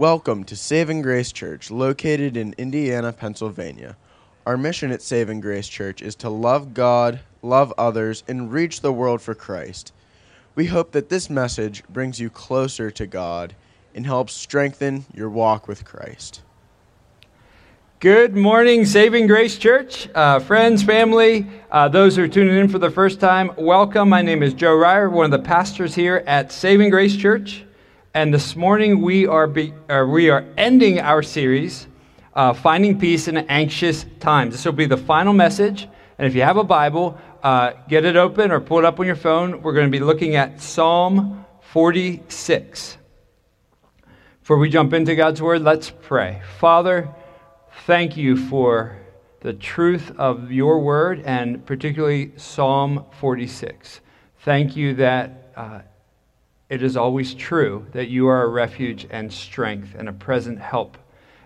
Welcome to Saving Grace Church, located in Indiana, Pennsylvania. Our mission at Saving Grace Church is to love God, love others, and reach the world for Christ. We hope that this message brings you closer to God and helps strengthen your walk with Christ. Good morning, Saving Grace Church. Uh, friends, family, uh, those who are tuning in for the first time, welcome. My name is Joe Ryer, one of the pastors here at Saving Grace Church. And this morning we are, be, uh, we are ending our series, uh, Finding Peace in Anxious Times. This will be the final message. And if you have a Bible, uh, get it open or pull it up on your phone. We're going to be looking at Psalm 46. Before we jump into God's Word, let's pray. Father, thank you for the truth of your Word and particularly Psalm 46. Thank you that uh, it is always true that you are a refuge and strength and a present help.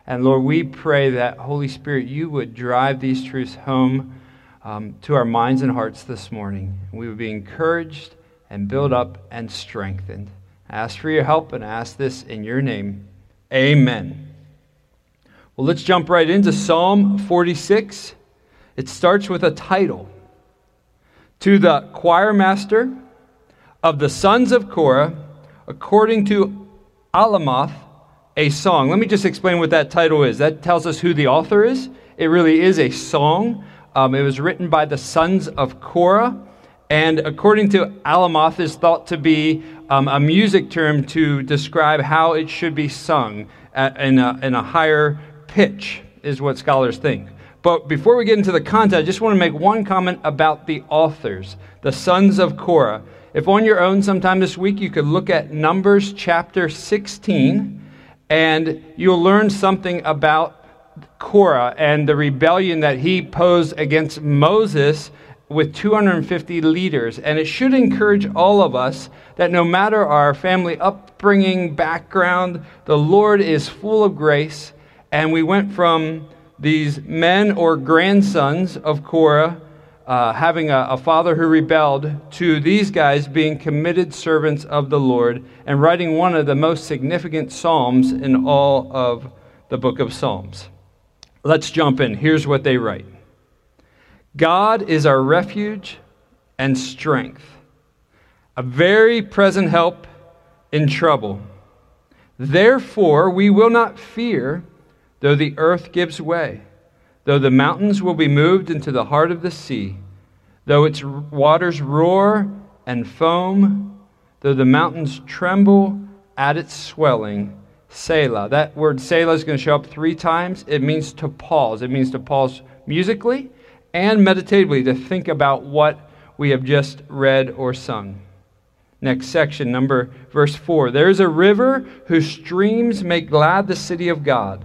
And Lord, we pray that, Holy Spirit, you would drive these truths home um, to our minds and hearts this morning. We would be encouraged and built up and strengthened. I ask for your help and ask this in your name. Amen. Well, let's jump right into Psalm 46. It starts with a title To the choir master of the sons of Korah, according to Alamoth, a song. Let me just explain what that title is. That tells us who the author is. It really is a song. Um, it was written by the sons of Korah, and according to Alamoth, is thought to be um, a music term to describe how it should be sung at, in, a, in a higher pitch, is what scholars think. But before we get into the content, I just want to make one comment about the authors, the sons of Korah. If on your own sometime this week, you could look at Numbers chapter 16, and you'll learn something about Korah and the rebellion that he posed against Moses with 250 leaders. And it should encourage all of us that no matter our family upbringing, background, the Lord is full of grace. And we went from these men or grandsons of Korah uh, having a, a father who rebelled to these guys being committed servants of the Lord and writing one of the most significant Psalms in all of the book of Psalms. Let's jump in. Here's what they write God is our refuge and strength, a very present help in trouble. Therefore, we will not fear, though the earth gives way Though the mountains will be moved into the heart of the sea, though its waters roar and foam, though the mountains tremble at its swelling, Selah. That word Selah is going to show up three times. It means to pause. It means to pause musically and meditatively to think about what we have just read or sung. Next section, number verse 4. There is a river whose streams make glad the city of God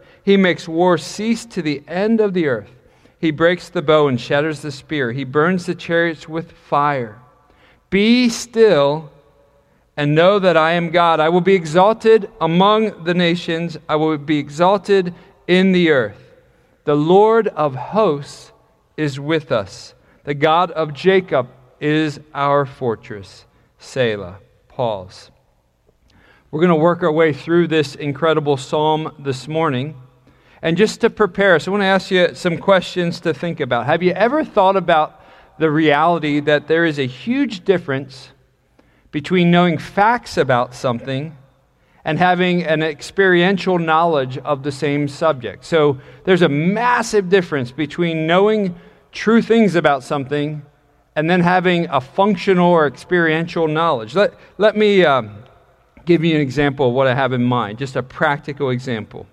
He makes war cease to the end of the earth. He breaks the bow and shatters the spear. He burns the chariots with fire. Be still and know that I am God. I will be exalted among the nations, I will be exalted in the earth. The Lord of hosts is with us. The God of Jacob is our fortress. Selah. Pause. We're going to work our way through this incredible psalm this morning. And just to prepare us, I want to ask you some questions to think about. Have you ever thought about the reality that there is a huge difference between knowing facts about something and having an experiential knowledge of the same subject? So there's a massive difference between knowing true things about something and then having a functional or experiential knowledge. Let, let me um, give you an example of what I have in mind, just a practical example.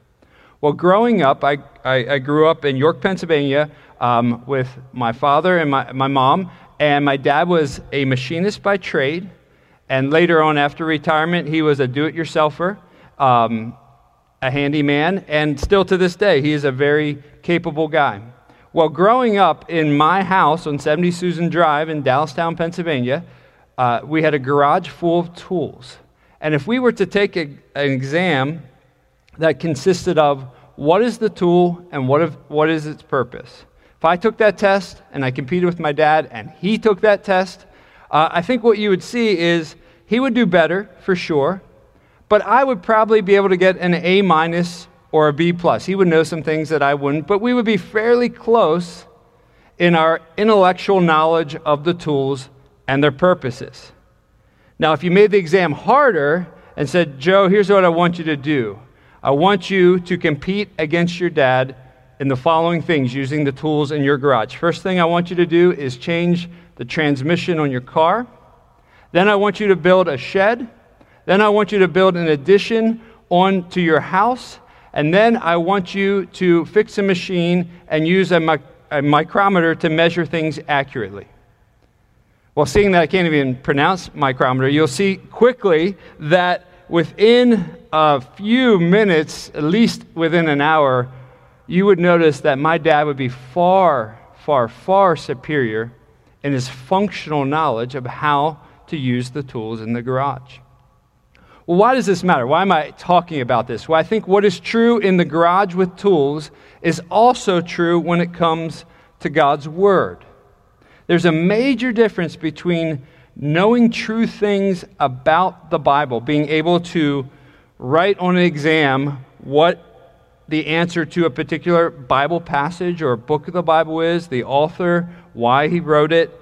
Well, growing up, I, I, I grew up in York, Pennsylvania um, with my father and my, my mom, and my dad was a machinist by trade. And later on, after retirement, he was a do it yourselfer. Um, a handyman, and still to this day, he is a very capable guy. Well, growing up in my house on 70 Susan Drive in Dallastown, Pennsylvania, uh, we had a garage full of tools. And if we were to take a, an exam that consisted of what is the tool and what, if, what is its purpose, if I took that test and I competed with my dad and he took that test, uh, I think what you would see is he would do better for sure, but I would probably be able to get an A minus or a B plus. He would know some things that I wouldn't, but we would be fairly close in our intellectual knowledge of the tools and their purposes. Now, if you made the exam harder and said, Joe, here's what I want you to do I want you to compete against your dad in the following things using the tools in your garage. First thing I want you to do is change the transmission on your car. Then I want you to build a shed. Then I want you to build an addition onto your house. And then I want you to fix a machine and use a, mic- a micrometer to measure things accurately. Well, seeing that I can't even pronounce micrometer, you'll see quickly that within a few minutes, at least within an hour, you would notice that my dad would be far, far, far superior in his functional knowledge of how to use the tools in the garage. Well, why does this matter? Why am I talking about this? Well, I think what is true in the garage with tools is also true when it comes to God's Word. There's a major difference between knowing true things about the Bible, being able to write on an exam what the answer to a particular Bible passage or book of the Bible is, the author, why he wrote it.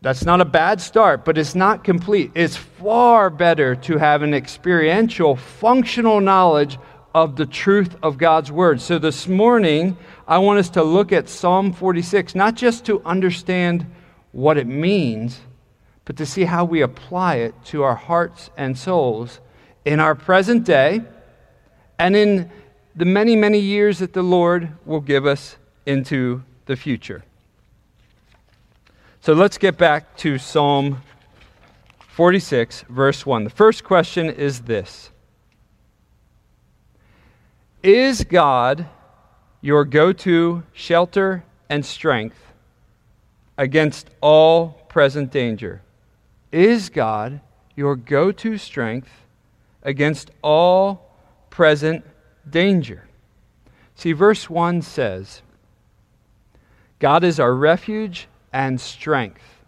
That's not a bad start, but it's not complete. It's far better to have an experiential, functional knowledge of the truth of God's Word. So this morning, I want us to look at Psalm 46, not just to understand what it means, but to see how we apply it to our hearts and souls in our present day and in the many, many years that the Lord will give us into the future. So let's get back to Psalm 46, verse 1. The first question is this Is God your go to shelter and strength against all present danger? Is God your go to strength against all present danger. See, verse 1 says, God is our refuge and strength,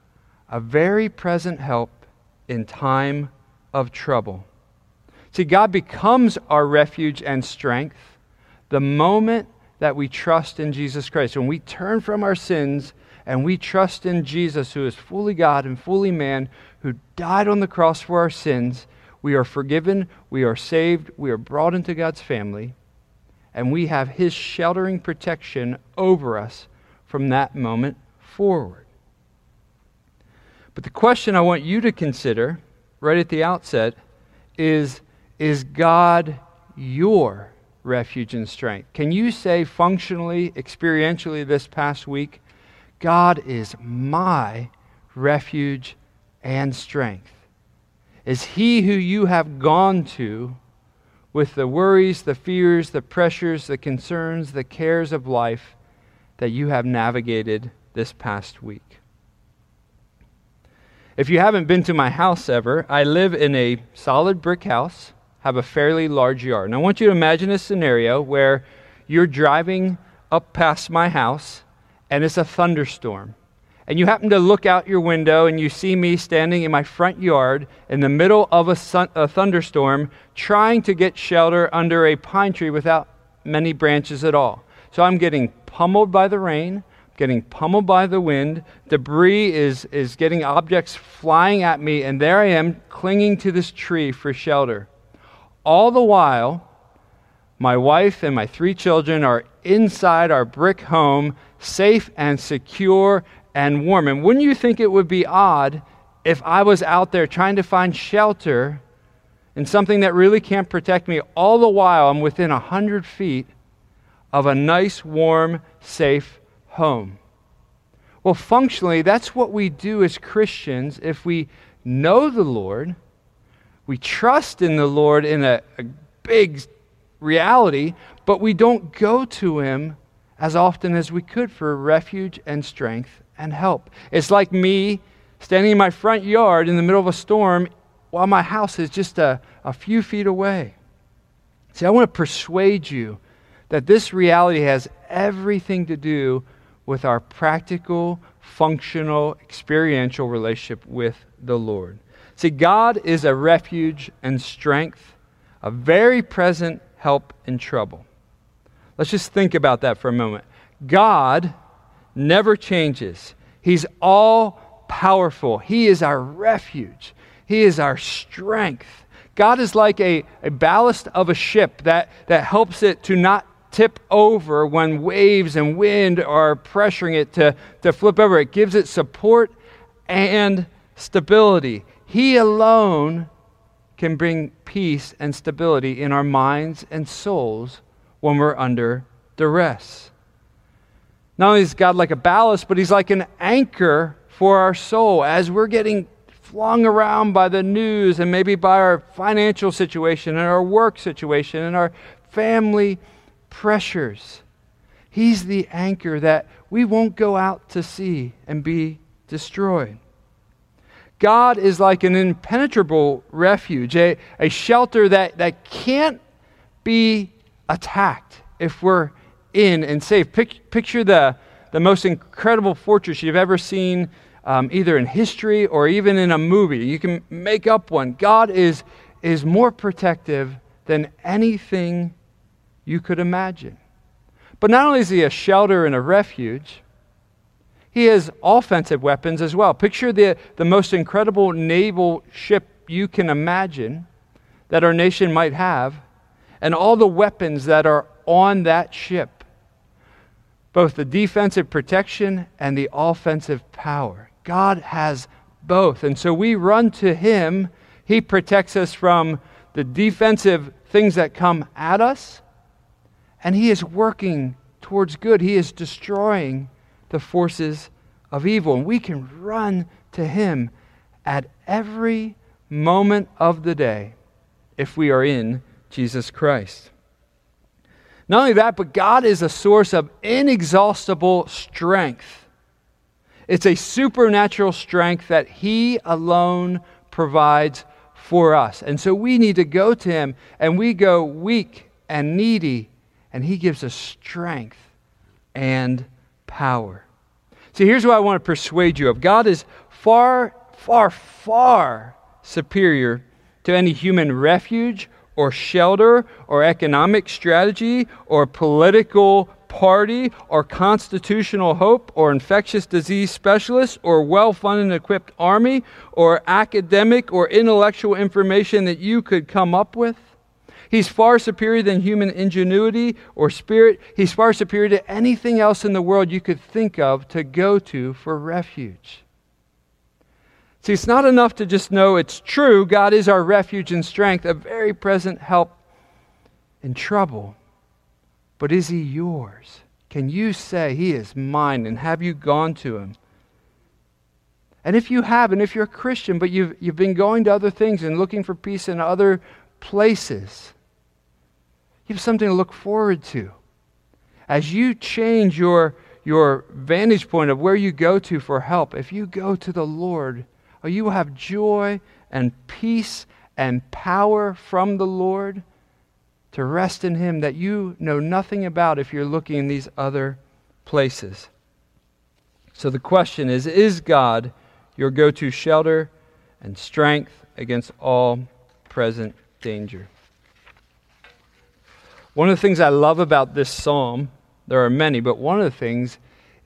a very present help in time of trouble. See, God becomes our refuge and strength the moment that we trust in Jesus Christ. When we turn from our sins and we trust in Jesus, who is fully God and fully man, who died on the cross for our sins, we are forgiven, we are saved, we are brought into God's family, and we have His sheltering protection over us from that moment forward. But the question I want you to consider right at the outset is Is God your refuge and strength? Can you say functionally, experientially this past week, God is my refuge and strength? Is He who you have gone to with the worries, the fears, the pressures, the concerns, the cares of life that you have navigated this past week. If you haven't been to my house ever, I live in a solid brick house, have a fairly large yard. And I want you to imagine a scenario where you're driving up past my house and it's a thunderstorm and you happen to look out your window and you see me standing in my front yard in the middle of a, sun, a, thunderstorm trying to get shelter under a pine tree without many branches at all. So I'm getting pummeled by the rain, getting pummeled by the wind. Debris is, is getting objects flying at me, and there I am clinging to this tree for shelter. All the while, my wife and my three children are inside our brick home, safe and secure and warm. And wouldn't you think it would be odd if I was out there trying to find shelter in something that really can't protect me, all the while I'm within 100 feet of a nice, warm, safe home? Well, functionally, that's what we do as Christians if we know the Lord, we trust in the Lord in a, a big, reality, but we don't go to Him as often as we could for refuge and strength and help. It's like me standing in my front yard in the middle of a storm while my house is just a, a few feet away. See, I want to persuade you that this reality has everything to do with our practical, functional, experiential relationship with the Lord. See, God is a refuge and strength, a very present help in trouble. Let's just think about that for a moment. God never changes, He's all powerful. He is our refuge, He is our strength. God is like a, a ballast of a ship that, that helps it to not tip over when waves and wind are pressuring it to, to flip over. It gives it support and stability. He alone can bring peace and stability in our minds and souls when we're under duress. Not only is God like a ballast, but He's like an anchor for our soul as we're getting flung around by the news and maybe by our financial situation and our work situation and our family pressures. He's the anchor that we won't go out to sea and be destroyed. God is like an impenetrable refuge, a, a shelter that, that can't be attacked if we're in and safe. Pic, picture the, the most incredible fortress you've ever seen, um, either in history or even in a movie. You can make up one. God is, is more protective than anything you could imagine. But not only is he a shelter and a refuge, he has offensive weapons as well. Picture the, the most incredible naval ship you can imagine that our nation might have, and all the weapons that are on that ship both the defensive protection and the offensive power. God has both. And so we run to Him. He protects us from the defensive things that come at us, and He is working towards good. He is destroying the forces of evil. And we can run to Him at every moment of the day if we are in Jesus Christ. Not only that, but God is a source of inexhaustible strength. It's a supernatural strength that He alone provides for us. And so we need to go to Him, and we go weak and needy, and He gives us strength and power. See, here's what I want to persuade you of God is far, far, far superior to any human refuge or shelter or economic strategy or political party or constitutional hope or infectious disease specialist or well funded and equipped army or academic or intellectual information that you could come up with. He's far superior than human ingenuity or spirit. He's far superior to anything else in the world you could think of to go to for refuge. See, it's not enough to just know it's true. God is our refuge and strength, a very present help in trouble. But is He yours? Can you say, He is mine? And have you gone to Him? And if you have, and if you're a Christian, but you've, you've been going to other things and looking for peace in other places, you have something to look forward to. As you change your, your vantage point of where you go to for help, if you go to the Lord, or you will have joy and peace and power from the Lord to rest in Him that you know nothing about if you're looking in these other places. So the question is Is God your go to shelter and strength against all present danger? One of the things I love about this psalm, there are many, but one of the things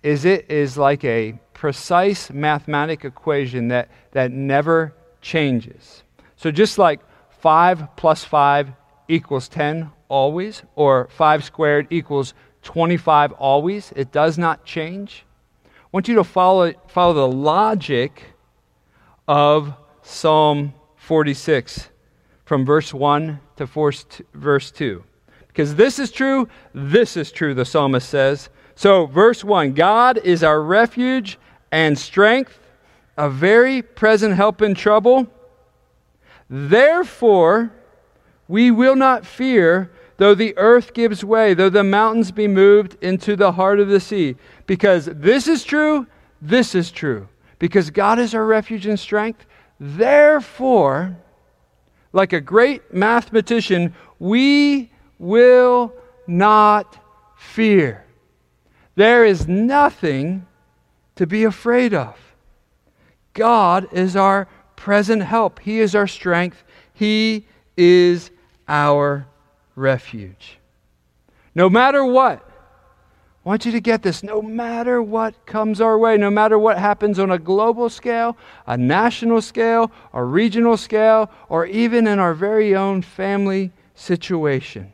is it is like a precise mathematic equation that, that never changes. So just like 5 plus 5 equals 10 always, or 5 squared equals 25 always, it does not change. I want you to follow, follow the logic of Psalm 46 from verse 1 to verse 2. Because this is true, this is true, the psalmist says. So, verse 1 God is our refuge and strength, a very present help in trouble. Therefore, we will not fear, though the earth gives way, though the mountains be moved into the heart of the sea. Because this is true, this is true. Because God is our refuge and strength, therefore, like a great mathematician, we will not fear. There is nothing to be afraid of. God is our present help, He is our strength, He is our refuge. No matter what, I want you to get this. No matter what comes our way, no matter what happens on a global scale, a national scale, a regional scale, or even in our very own family situation.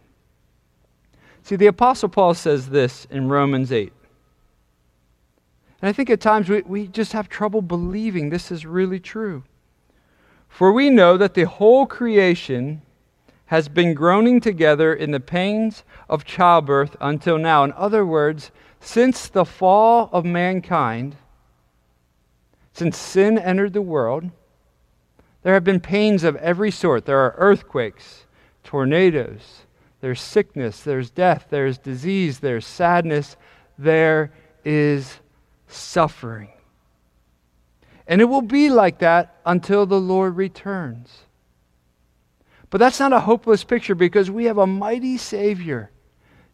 See, the Apostle Paul says this in Romans 8. And I think at times we, we just have trouble believing this is really true. For we know that the whole creation has been groaning together in the pains of childbirth until now. In other words, since the fall of mankind, since sin entered the world, there have been pains of every sort. There are earthquakes, tornadoes, there's sickness, there's death, there's disease, there's sadness, there is suffering. And it will be like that until the Lord returns. But that's not a hopeless picture because we have a mighty Savior,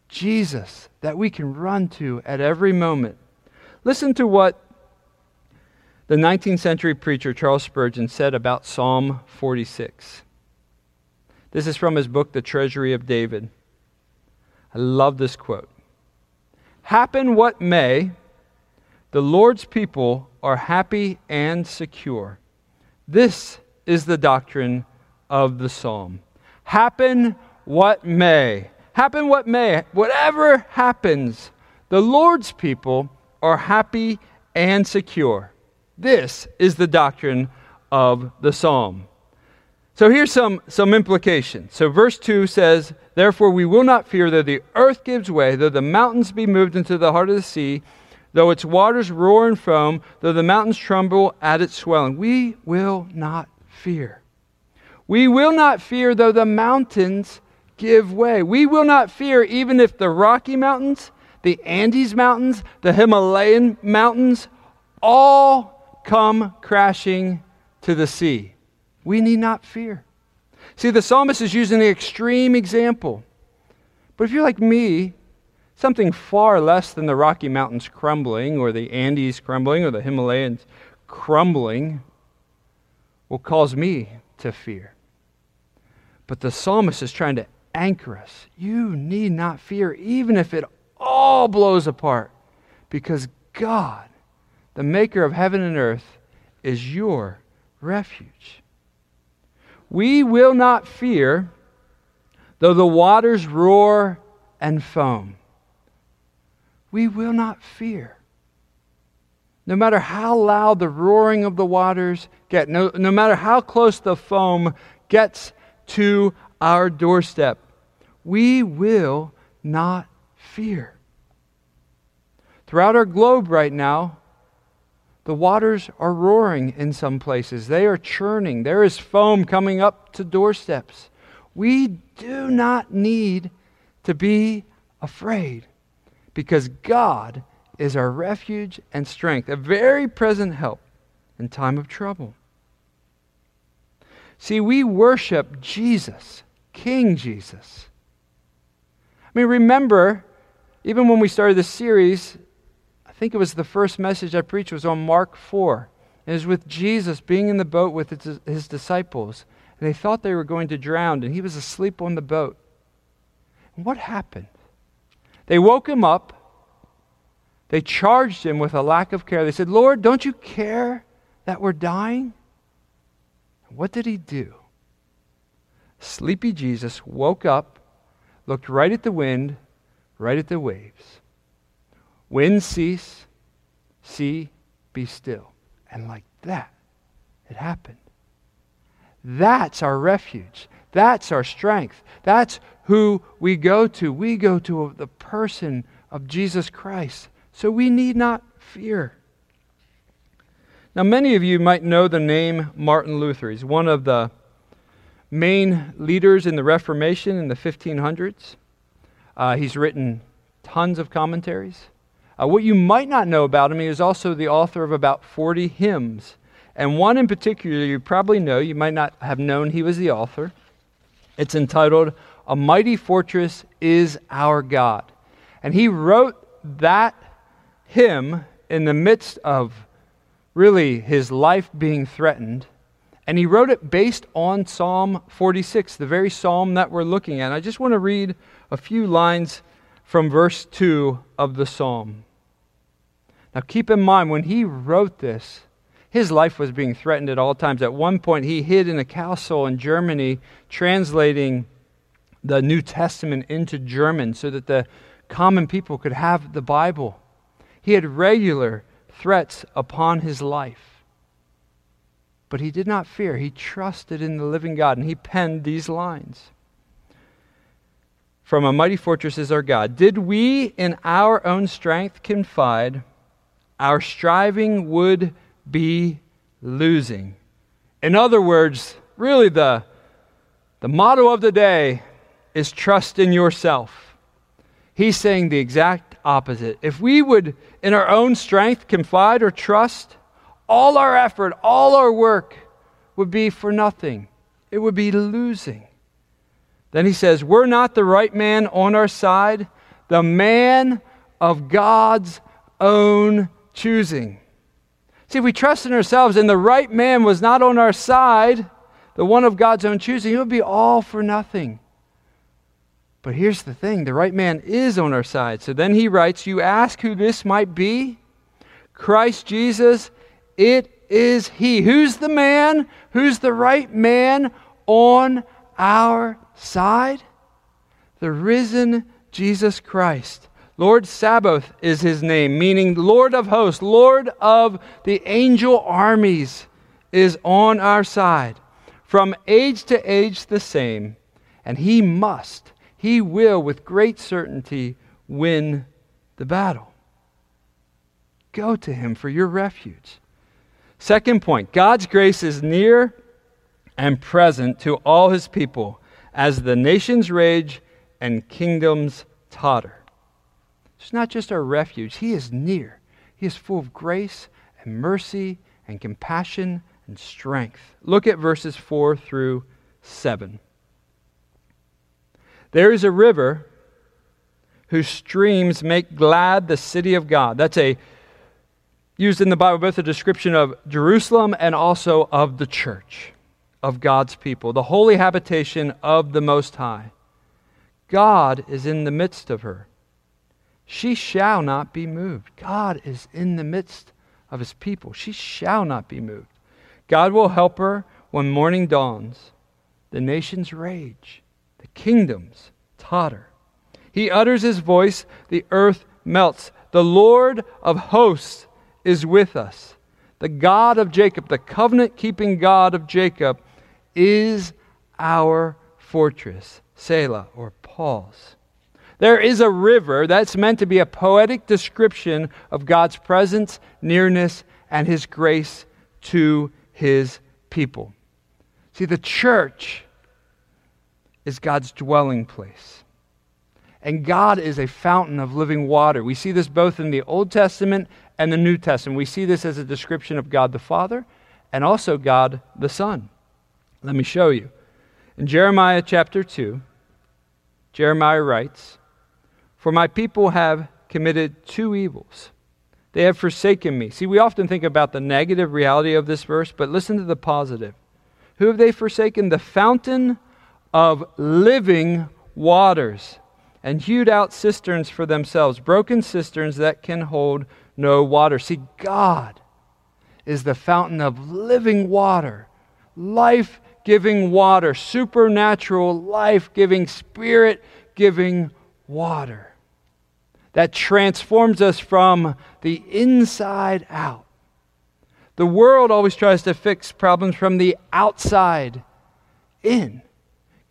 Jesus, that we can run to at every moment. Listen to what the 19th century preacher Charles Spurgeon said about Psalm 46. This is from his book, The Treasury of David. I love this quote. Happen what may, the Lord's people are happy and secure. This is the doctrine of the psalm. Happen what may. Happen what may. Whatever happens, the Lord's people are happy and secure. This is the doctrine of the psalm. So here's some, some implications. So verse 2 says, Therefore we will not fear though the earth gives way, though the mountains be moved into the heart of the sea, though its waters roar and foam, though the mountains tremble at its swelling. We will not fear. We will not fear though the mountains give way. We will not fear even if the Rocky Mountains, the Andes Mountains, the Himalayan Mountains all come crashing to the sea. We need not fear. See, the psalmist is using the extreme example. But if you're like me, something far less than the Rocky Mountains crumbling, or the Andes crumbling, or the Himalayas crumbling will cause me to fear. But the psalmist is trying to anchor us. You need not fear, even if it all blows apart, because God, the maker of heaven and earth, is your refuge. We will not fear, though the waters roar and foam we will not fear. No matter how loud the roaring of the waters get, no, no matter how close the foam gets to our doorstep, we will not fear. Throughout our globe right now, the waters are roaring in some places. They are churning. There is foam coming up to doorsteps. We do not need to be afraid because God is our refuge and strength, a very present help in time of trouble. See, we worship Jesus, King Jesus. I mean, remember, even when we started this series, I think it was the first message I preached was on Mark 4. It was with Jesus being in the boat with his, disciples. And they thought they were going to drown, and he was asleep on the boat. And what happened? They woke him up. They charged him with a lack of care. They said, Lord, don't you care that we're dying? What did he do? Sleepy Jesus woke up, looked right at the wind, right at the waves. Wind cease, sea be still. And like that, it happened. That's our refuge. That's our strength. That's who we go to. We go to the person of Jesus Christ. So we need not fear. Now, many of you might know the name Martin Luther. He's one of the main leaders in the Reformation in the 1500s. Uh, he's written tons of commentaries. Uh, what you might not know about him, he is also the author of about 40 hymns. And one in particular you probably know, you might not have known he was the author. It's entitled, A Mighty Fortress is Our God. And he wrote that hymn in the midst of really his life being threatened. And he wrote it based on Psalm 46, the very psalm that we're looking at. I just want to read a few lines from verse 2 of the psalm. Now, keep in mind, when he wrote this, his life was being threatened at all times. At one point, he hid in a castle in Germany, translating the New Testament into German so that the common people could have the Bible. He had regular threats upon his life. But he did not fear. He trusted in the living God, and he penned these lines from a mighty fortress is our God. Did we in our own strength confide, our striving would be losing. In other words, really the, the motto of the day is trust in yourself. He's saying the exact opposite. If we would, in our own strength, confide or trust, all our effort, all our work would be for nothing. It would be losing. Then he says, We're not the right man on our side, the man of God's own choosing. See, if we trust in ourselves and the right man was not on our side, the one of God's own choosing, it would be all for nothing. But here's the thing the right man is on our side. So then he writes, You ask who this might be? Christ Jesus, it is he. Who's the man? Who's the right man on our side? The risen Jesus Christ. Lord Sabaoth is his name, meaning Lord of hosts, Lord of the angel armies is on our side. From age to age the same, and he must, he will with great certainty win the battle. Go to him for your refuge. Second point God's grace is near and present to all his people as the nations rage and kingdoms totter. It's not just our refuge, He is near. He is full of grace and mercy and compassion and strength. Look at verses 4 through 7. There is a river whose streams make glad the city of God. That's a used in the Bible both a description of Jerusalem and also of the church of God's people, the holy habitation of the Most High. God is in the midst of her. She shall not be moved. God is in the midst of his people. She shall not be moved. God will help her when morning dawns. The nations rage, the kingdoms totter. He utters his voice, the earth melts. The Lord of hosts is with us. The God of Jacob, the covenant keeping God of Jacob, is our fortress. Selah, or pause. There is a river that's meant to be a poetic description of God's presence, nearness, and His grace to His people. See, the church is God's dwelling place. And God is a fountain of living water. We see this both in the Old Testament and the New Testament. We see this as a description of God the Father and also God the Son. Let me show you. In Jeremiah chapter 2, Jeremiah writes, For my people have committed two evils. They have forsaken me. See, we often think about the negative reality of this verse, but listen to the positive. Who have they forsaken? The fountain of living waters, and hewed out cisterns for themselves, broken cisterns that can hold no water. See, God is the fountain of living water, life giving water, supernatural, life giving, spirit giving water that transforms us from the inside out. The world always tries to fix problems from the outside in.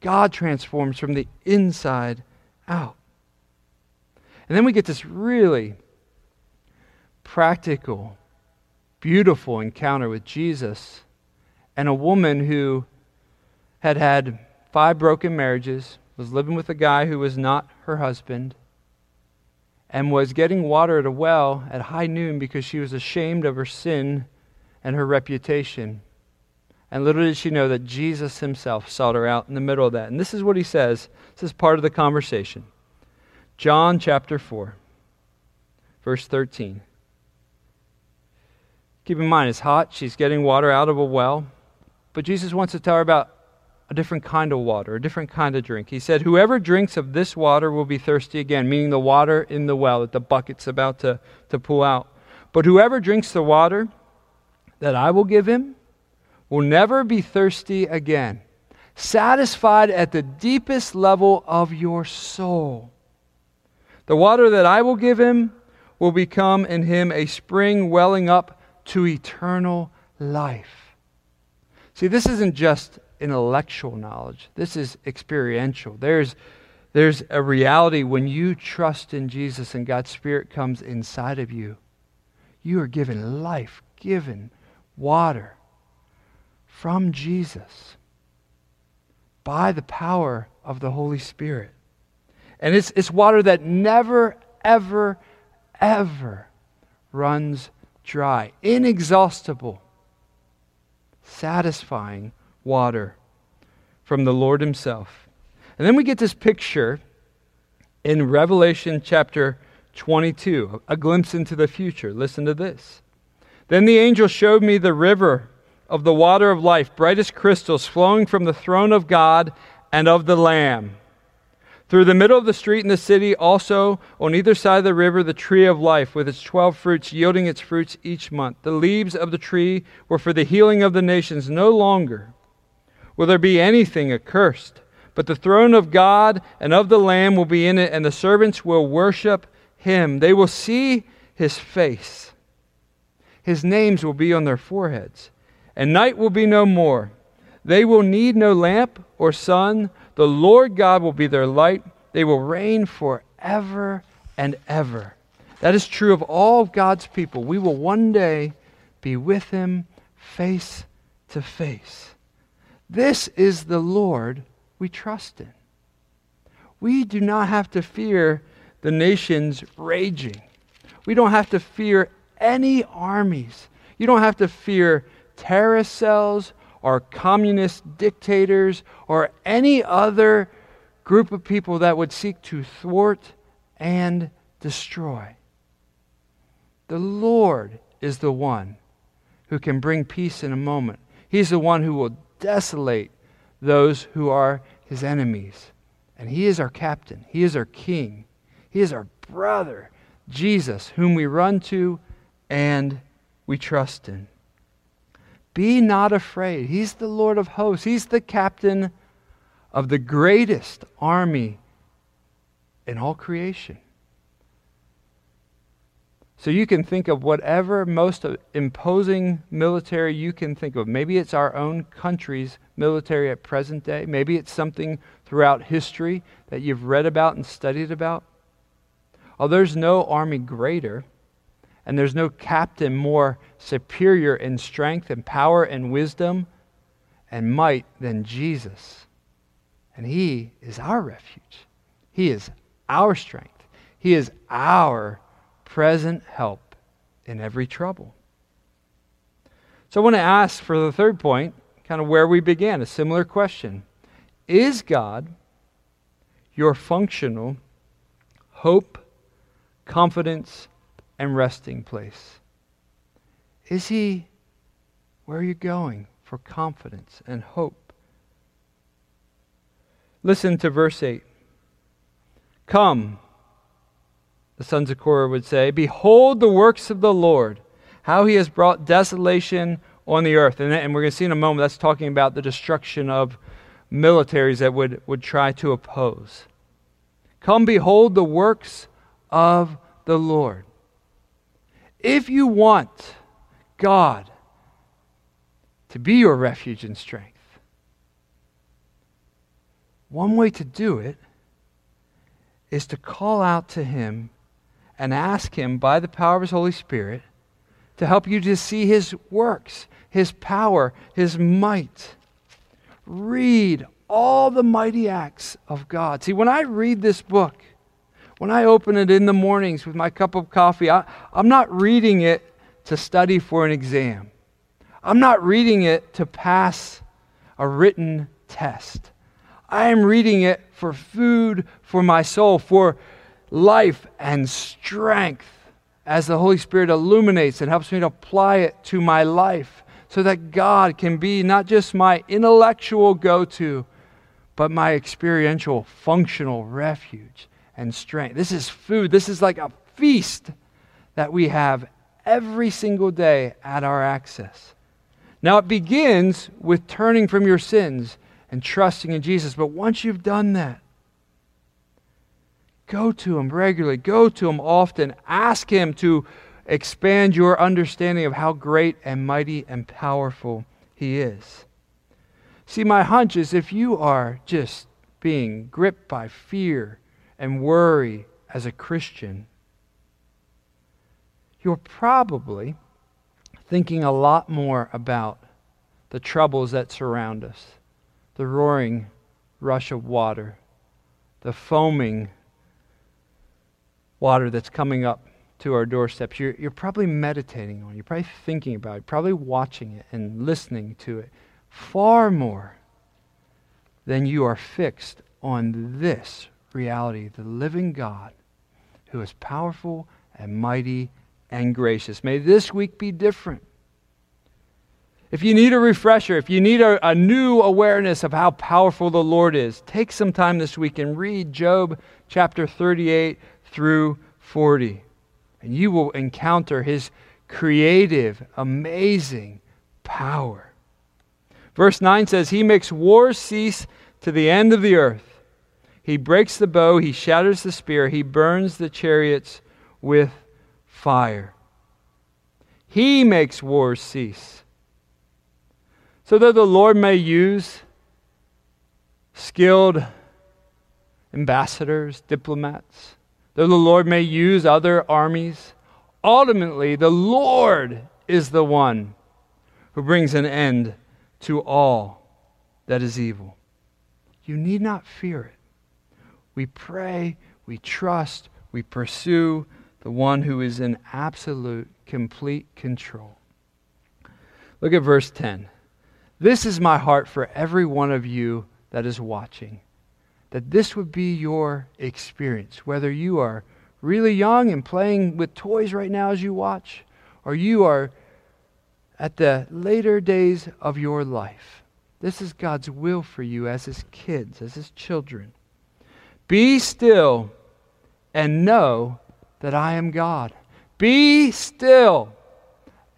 God transforms from the inside out. And then we get this really practical, beautiful encounter with Jesus and a woman who had had five broken marriages, was living with a guy who was not her husband, and was getting water at a well at high noon because she was ashamed of her sin and her reputation. And little did she know that Jesus himself sought her out in the middle of that. And this is what he says. This is part of the conversation. John chapter 4, verse 13. Keep in mind, it's hot. She's getting water out of a well. But Jesus wants to tell her about a different kind of water, a different kind of drink. He said, Whoever drinks of this water will be thirsty again, meaning the water in the well that the bucket's about to, to pull out. But whoever drinks the water that I will give him will never be thirsty again, satisfied at the deepest level of your soul. The water that I will give him will become in him a spring welling up to eternal life. See, this isn't just intellectual knowledge, this is experiential. There's, there's a reality when you trust in Jesus and God's Spirit comes inside of you. You are given life, given water from Jesus by the power of the Holy Spirit. And it's, it's water that never, ever, ever runs dry, inexhaustible, satisfying water from the Lord Himself. And then we get this picture in Revelation chapter 22, a glimpse into the future. Listen to this. Then the angel showed me the river of the water of life, bright as crystals, flowing from the throne of God and of the Lamb. Through the middle of the street in the city, also on either side of the river, the tree of life, with its twelve fruits, yielding its fruits each month. The leaves of the tree were for the healing of the nations. No longer will there be anything accursed, but the throne of God and of the Lamb will be in it, and the servants will worship him. They will see his face. His names will be on their foreheads, and night will be no more. They will need no lamp or sun the Lord God will be their light. They will reign forever and ever. That is true of all God's people. We will one day be with Him face to face. This is the Lord we trust in. We do not have to fear the nations raging. We don't have to fear any armies. You don't have to fear terrorist cells or communist dictators or any other group of people that would seek to thwart and destroy. The Lord is the one who can bring peace in a moment. He's the one who will desolate those who are his enemies. And he is our captain, he is our king, he is our brother, Jesus, whom we run to and we trust in. Be not afraid. He's the Lord of hosts, He's the captain of the greatest army in all creation. So you can think of whatever most imposing military you can think of. Maybe it's our own country's military at present day. Maybe it's something throughout history that you've read about and studied about. Oh, there's no army greater and there's no captain more superior in strength and power and wisdom and might than Jesus. And He is our refuge, He is our strength, He is our present help in every trouble. So I want to ask for the third point, kind of where we began, a similar question. Is God your functional hope, confidence, and resting place? Is He where are you're going for confidence and hope? Listen to verse 8. Come, the sons of Korah would say, Behold the works of the Lord, how he has brought desolation on the earth. And, and we're going to see in a moment that's talking about the destruction of militaries that would, would try to oppose. Come, behold the works of the Lord. If you want God to be your refuge and strength, one way to do it is to call out to Him and ask Him by the power of His Holy Spirit to help you to see His works, His power, His might. read all the mighty acts of God. See, when I read this book, when I open it in the mornings with my cup of coffee, I, am not reading it to study for an exam. I'm not reading it to pass a written test. I am reading it for food for my soul, for life and strength as the Holy Spirit illuminates and helps me to apply it to my life so that God can be not just my intellectual go to, but my experiential, functional refuge and strength. This is food. This is like a feast that we have every single day at our access. Now, it begins with turning from your sins and trusting in Jesus. But once you've done that, go to Him regularly, go to Him often, ask Him to expand your understanding of how great and mighty and powerful He is. See, my hunch is if you are just being gripped by fear and worry as a Christian, you're probably thinking a lot more about the troubles that surround us the roaring rush of water, the foaming water that's coming up to our doorsteps. You're, you're probably meditating on it. You're probably thinking about it, probably watching it and listening to it far more than you are fixed on this reality the living God who is powerful and mighty and gracious. May this week be different. If you need a refresher, if you need a, a, new awareness of how powerful the Lord is, take some time this week and read Job chapter 38 through 40. And you will encounter his creative, amazing power. Verse 9 says, He makes wars cease to the end of the earth. He breaks the bow, he shatters the spear, he burns the chariots with fire. He makes wars cease. So that the Lord may use skilled ambassadors, diplomats, though the Lord may use other armies, ultimately the Lord is the one who brings an end to all that is evil. You need not fear it. We pray, we trust, we pursue the one who is in absolute, complete control. Look at verse 10. This is my heart for every one of you that is watching. That this would be your experience, whether you are really young and playing with toys right now as you watch, or you are at the later days of your life. This is God's will for you as His kids, as His children. Be still and know that I am God. Be still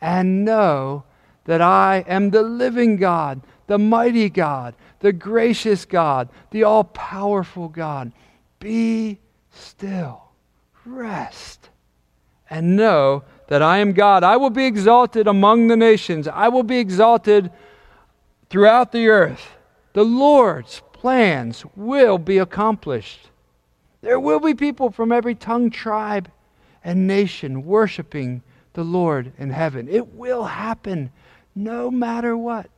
and know that I am the living God, the mighty God, the gracious God, the all powerful God. Be still, rest, and know that I am God. I will be exalted among the nations, I will be exalted throughout the earth. The Lord's plans will be accomplished. There will be people from every tongue, tribe, and nation worshiping the Lord in heaven. It will happen no matter what.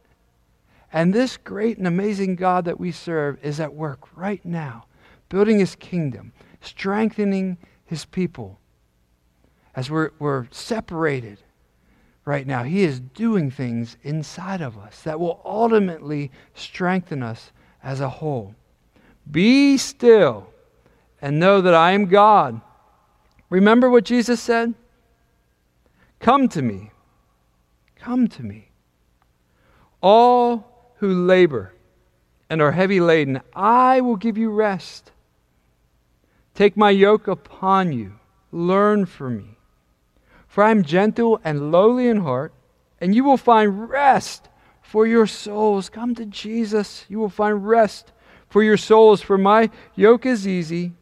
And this great and amazing God that we serve is at work right now, building his kingdom, strengthening his people. As we're, we're separated right now, he is doing things inside of us that will ultimately strengthen us as a whole. Be still and know that I am God. Remember what Jesus said? Come to me. Come to me. All who labor and are heavy laden, I will give you rest. Take my yoke upon you. Learn from me. For I am gentle and lowly in heart, and you will find rest for your souls. Come to Jesus. You will find rest for your souls. For my yoke is easy,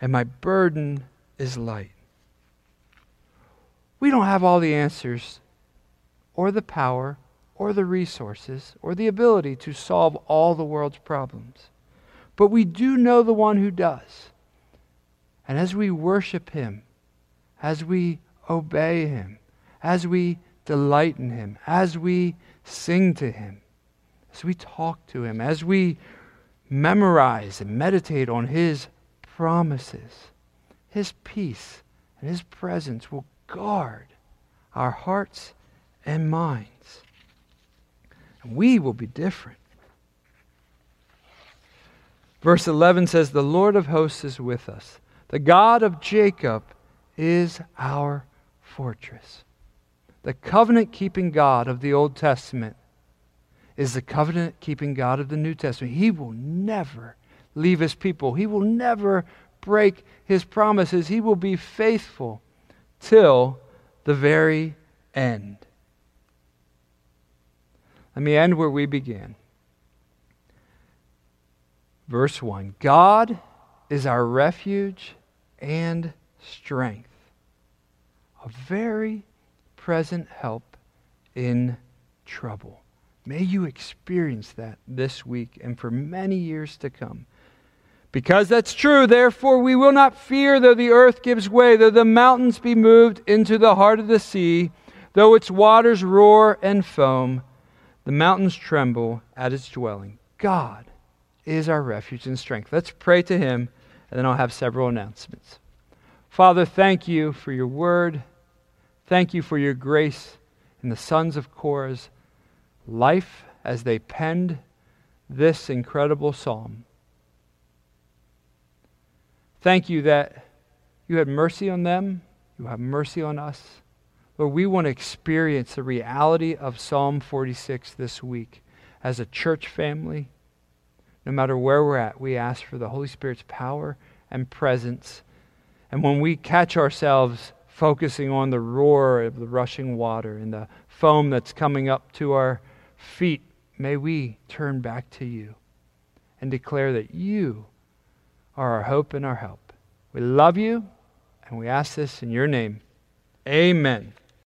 and my burden is light. We don't have all the answers or the power or the resources or the ability to solve all the world's problems. But we do know the one who does. And as we worship him, as we obey him, as we delight in him, as we sing to him, as we talk to Him, as we memorize and meditate on His promises, His peace and His presence will guard our hearts and minds. And we will be different. Verse 11 says, The Lord of hosts is with us. The God of Jacob is our fortress. The covenant keeping God of the Old Testament is the covenant keeping God of the New Testament. He will never leave his people, He will never break his promises. He will be faithful till the very end. Let me end where we began. Verse 1 God is our refuge and strength, a very present help in trouble. May you experience that this week and for many years to come. Because that's true, therefore we will not fear though the earth gives way, though the mountains be moved into the heart of the sea, though its waters roar and foam, the mountains tremble at its dwelling. God is our refuge and strength. Let's pray to him, and then I'll have several announcements. Father, thank you for your word. Thank you for your grace in the sons of Korah's life as they penned this incredible psalm. Thank you that you had mercy on them, you have mercy on us. Lord, we want to experience the reality of Psalm 46 this week as a church family. No matter where we're at, we ask for the Holy Spirit's power and presence. And when we catch ourselves focusing on the roar of the rushing water and the foam that's coming up to our feet, may we turn back to you and declare that you are our hope and our help. We love you, and we ask this in your name. Amen.